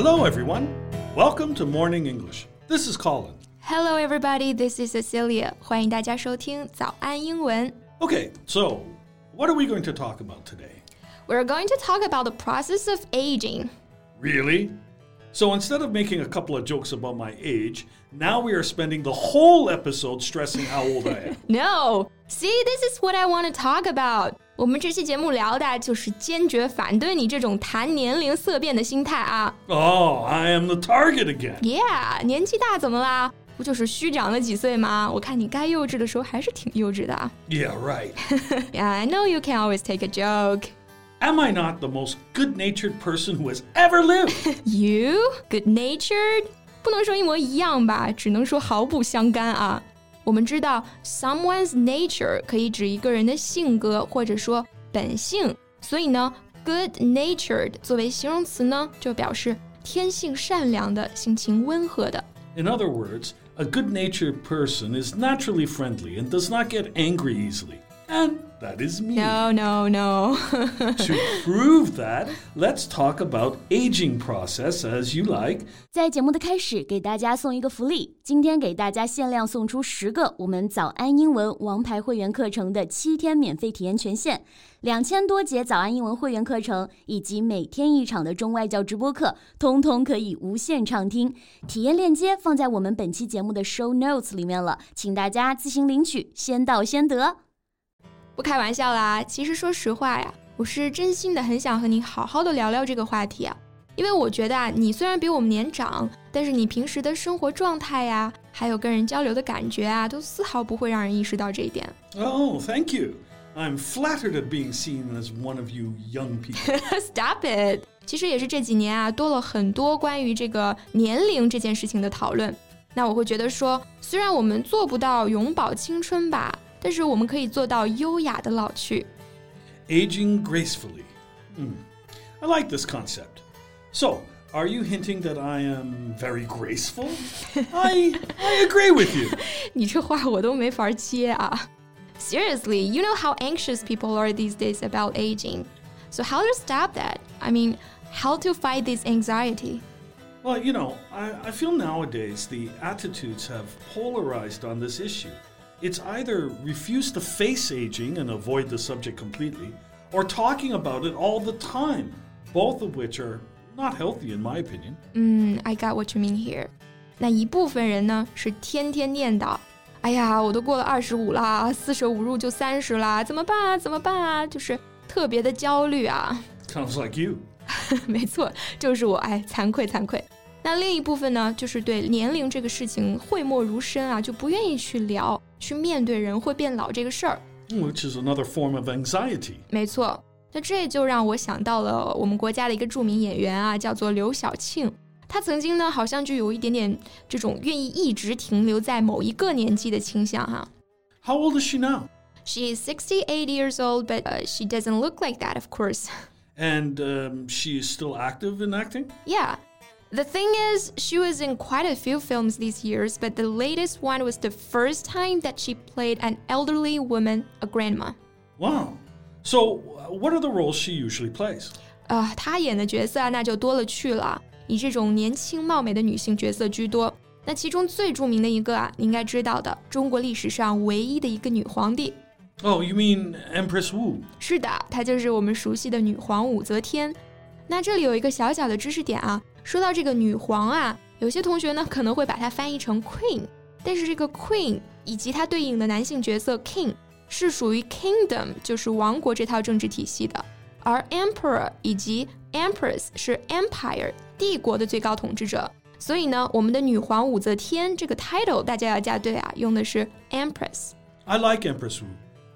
Hello, everyone. Welcome to Morning English. This is Colin. Hello, everybody. This is Cecilia. 欢迎大家收听早安英文。 Okay, so what are we going to talk about today? We're going to talk about the process of aging. Really? So instead of making a couple of jokes about my age, now we are spending the whole episode stressing how old I am. No, see, this is what I want to talk about. 我们这期节目聊的就是坚决反对你这种谈年龄色变的心态啊。Oh, I am the target again. Yeah，年纪大怎么啦？不就是虚长了几岁吗？我看你该幼稚的时候还是挺幼稚的啊。Yeah, right. Yeah, I know you can always take a joke. Am I not the most good natured person who has ever lived? You good natured，不能说一模一样吧，只能说毫不相干啊。我们知道，someone's nature 可以指一个人的性格或者说本性，所以呢，good natured 作为形容词呢，就表示天性善良的、性情温和的。 In other words, a good natured person is naturally friendly and does not get angry easily. And that is me. No, no, no. To prove that, let's talk about aging process as you like. 在节目的开始，给大家送一个福利，今天给大家限量送出十个我们早安英文王牌会员课程的七天免费体验权限，两千多节早安英文会员课程以及每天一场的中外教直播课，通通可以无限畅听。体验链接放在我们本期节目的 show notes 里面了，请大家自行领取，先到先得。 不开玩笑啦，其实说实话呀，我是真心的很想和你好好的聊聊这个话题啊，因为我觉得啊，你虽然比我们年长，但是你平时的生活状态呀，还有跟人交流的感觉啊，都丝毫不会让人意识到这一点。Oh, thank you. I'm flattered at being seen as one of you young people. Stop it！其实也是这几年啊，多了很多关于这个年龄这件事情的讨论。那我会觉得说，虽然我们做不到永葆青春吧，但是我们可以做到优雅的老去。 Aging gracefully. Hmm. I like this concept. So, are you hinting that I am very graceful? I I agree with you. 你这话我都没法接啊。Seriously, you know how anxious people are these days about aging. So how to stop that? I mean, how to fight this anxiety? Well, you know, I, I feel nowadays the attitudes have polarized on this issue. It's either refuse to face aging and avoid the subject completely, or talking about it all the time, both of which are not healthy in my opinion. 嗯，I got what you mean here. 那一部分人呢是天天念叨，哎呀，我都过了二十五啦，四舍五入就三十啦，怎么办啊？怎么办啊？就是特别的焦虑啊。 Sounds like you. 没错，就是我，哎，惭愧惭愧。那另一部分呢，就是对年龄这个事情讳莫如深啊，就不愿意去聊， 去面对人会变老这个事儿。 Which is another form of anxiety. 没错，那这就让我想到了我们国家的一个着名演员啊，叫做刘晓庆。她曾经呢，好像就有一点点这种愿意一直停留在某一个年纪的倾向哈、 How old is she now? She is 68 years old, but uh, she doesn't look like that, of course. And um, she is still active in acting? Yeah. The thing is, she was in quite a few films these years, but the latest one was the first time that she played an elderly woman, a grandma. Wow. So, uh, what are the roles she usually plays? 啊、她演的角色啊，那就多了去了，以这种年轻貌美的女性角色居多。那其中最着名的一个啊，你应该知道的，中国历史上唯一的一个女皇帝。 Oh, you mean Empress Wu? 是的，她就是我们熟悉的女皇武则天。那这里有一个小小的知识点啊， 说到这个女皇啊，有些同学呢可能会把它翻译成 queen，但是这个 queen 以及它对应的男性角色 king 是属于 kingdom，就是王国这套政治体系的，而 emperor 以及 empress 是 empire 帝国的最高统治者。所以呢，我们的女皇武则天这个 title 大家要加对啊，用的是 empress。 I like Empress Wu.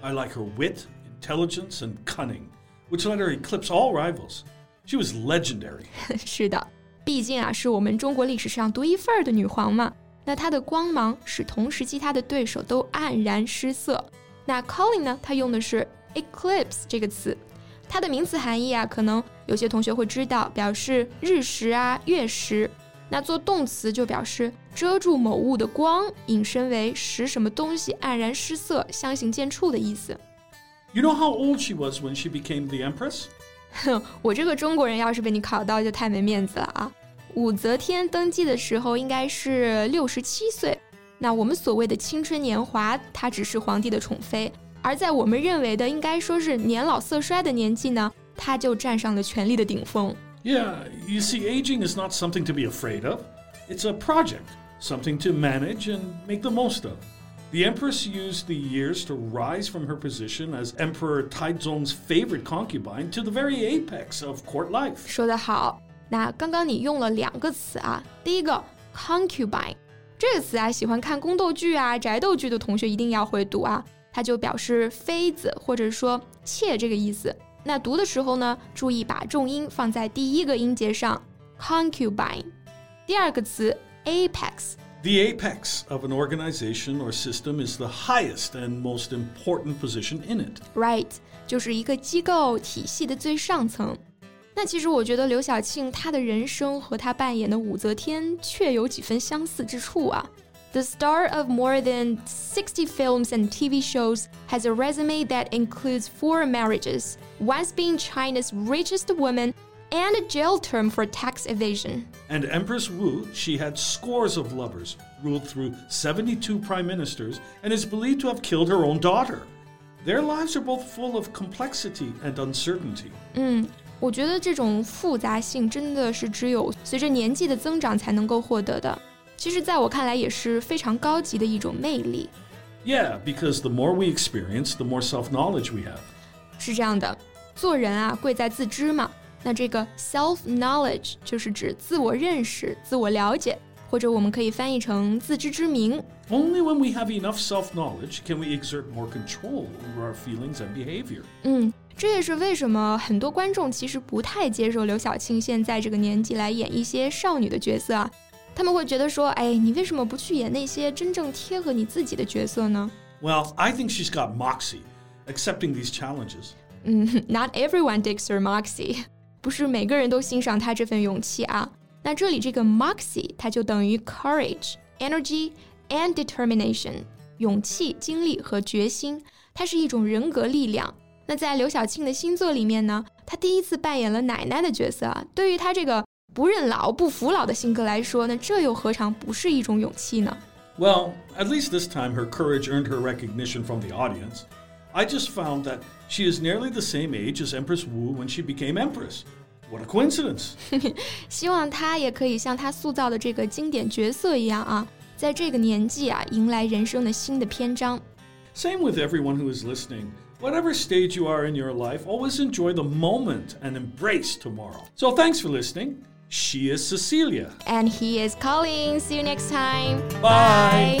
I like her wit, intelligence, and cunning, which let her eclipse all rivals. She was legendary. 是的， 毕竟啊是我们中国历史上独一份儿的女皇嘛。那她的光芒使同时期她的对手都黯然失色。那 Colin 呢，他用的是 eclipse 这个词，它的名词含义啊，可能有些同学会知道，表示日食啊、月食。那做动词就表示遮住某物的光，引申为使什么东西黯然失色、相形见绌的意思。 You know how old she was when she became the Empress? 哼，我这个中国人要是被你考到，就太没面子了啊！武则天登基的时候应该是六十七岁。那我们所谓的青春年华，她只是皇帝的宠妃；而在我们认为的应该说是年老色衰的年纪呢，她就站上了权力的顶峰。Yeah, you see, aging is not something to be afraid of. It's a project, something to manage and make the most of. The Empress used the years to rise from her position as Emperor Taizong's favorite concubine to the very apex of court life. 说得好，那刚刚你用了两个词啊，第一个 concubine 这个词啊，喜欢看宫斗剧啊、宅斗剧的同学一定要会读啊，它就表示妃子或者说妾这个意思。那读的时候呢，注意把重音放在第一个音节上，concubine。第二个词 apex。 The apex of an organization or system is the highest and most important position in it. Right，就是一个机构体系的最上层。那其实我觉得刘晓庆她的人生和她扮演的武则天确有几分相似之处啊。The star of more than 60 films and TV shows has a resume that includes four marriages, once being China's richest woman and a jail term for tax evasion. And Empress Wu, she had scores of lovers, ruled through 72 prime ministers, and is believed to have killed her own daughter. Their lives are both full of complexity and uncertainty. 嗯，我觉得这种复杂性真的是只有随着年纪的增长才能够获得的。其实，在我看来，也是非常高级的一种魅力。Yeah, because the more we experience, the more self-knowledge we have. 是这样的，做人啊，贵在自知嘛。 那这个 self knowledge 就是指自我认识、自我了解，或者我们可以翻译成自知之明。Only when we have enough self knowledge can we exert more control over our feelings and behavior. 嗯，这也是为什么很多观众其实不太接受刘晓庆现在这个年纪来演一些少女的角色啊。他们会觉得说，哎，你为什么不去演那些真正贴合你自己的角色呢？Well, I think she's got moxie, accepting these challenges. 嗯，Not everyone digs her moxie. 不是每个人都欣赏他这份勇气啊。那这里这个 moxie 它就等于 courage、energy and determination，勇气、精力和决心，它是一种人格力量。那在刘晓庆的新作里面呢，她第一次扮演了奶奶的角色啊。对于她这个不认老、不服老的性格来说，那这又何尝不是一种勇气呢？Well, at least this time her courage earned her recognition from the audience. I just found that she is nearly the same age as Empress Wu when she became Empress. What a coincidence! 希望她也可以像她塑造的这个经典角色一样啊，在这个年纪啊，迎来人生的新的篇章。Same with everyone who is listening. Whatever stage you are in your life, always enjoy the moment and embrace tomorrow. So thanks for listening. She is Cecilia. And he is Colin. See you next time. Bye.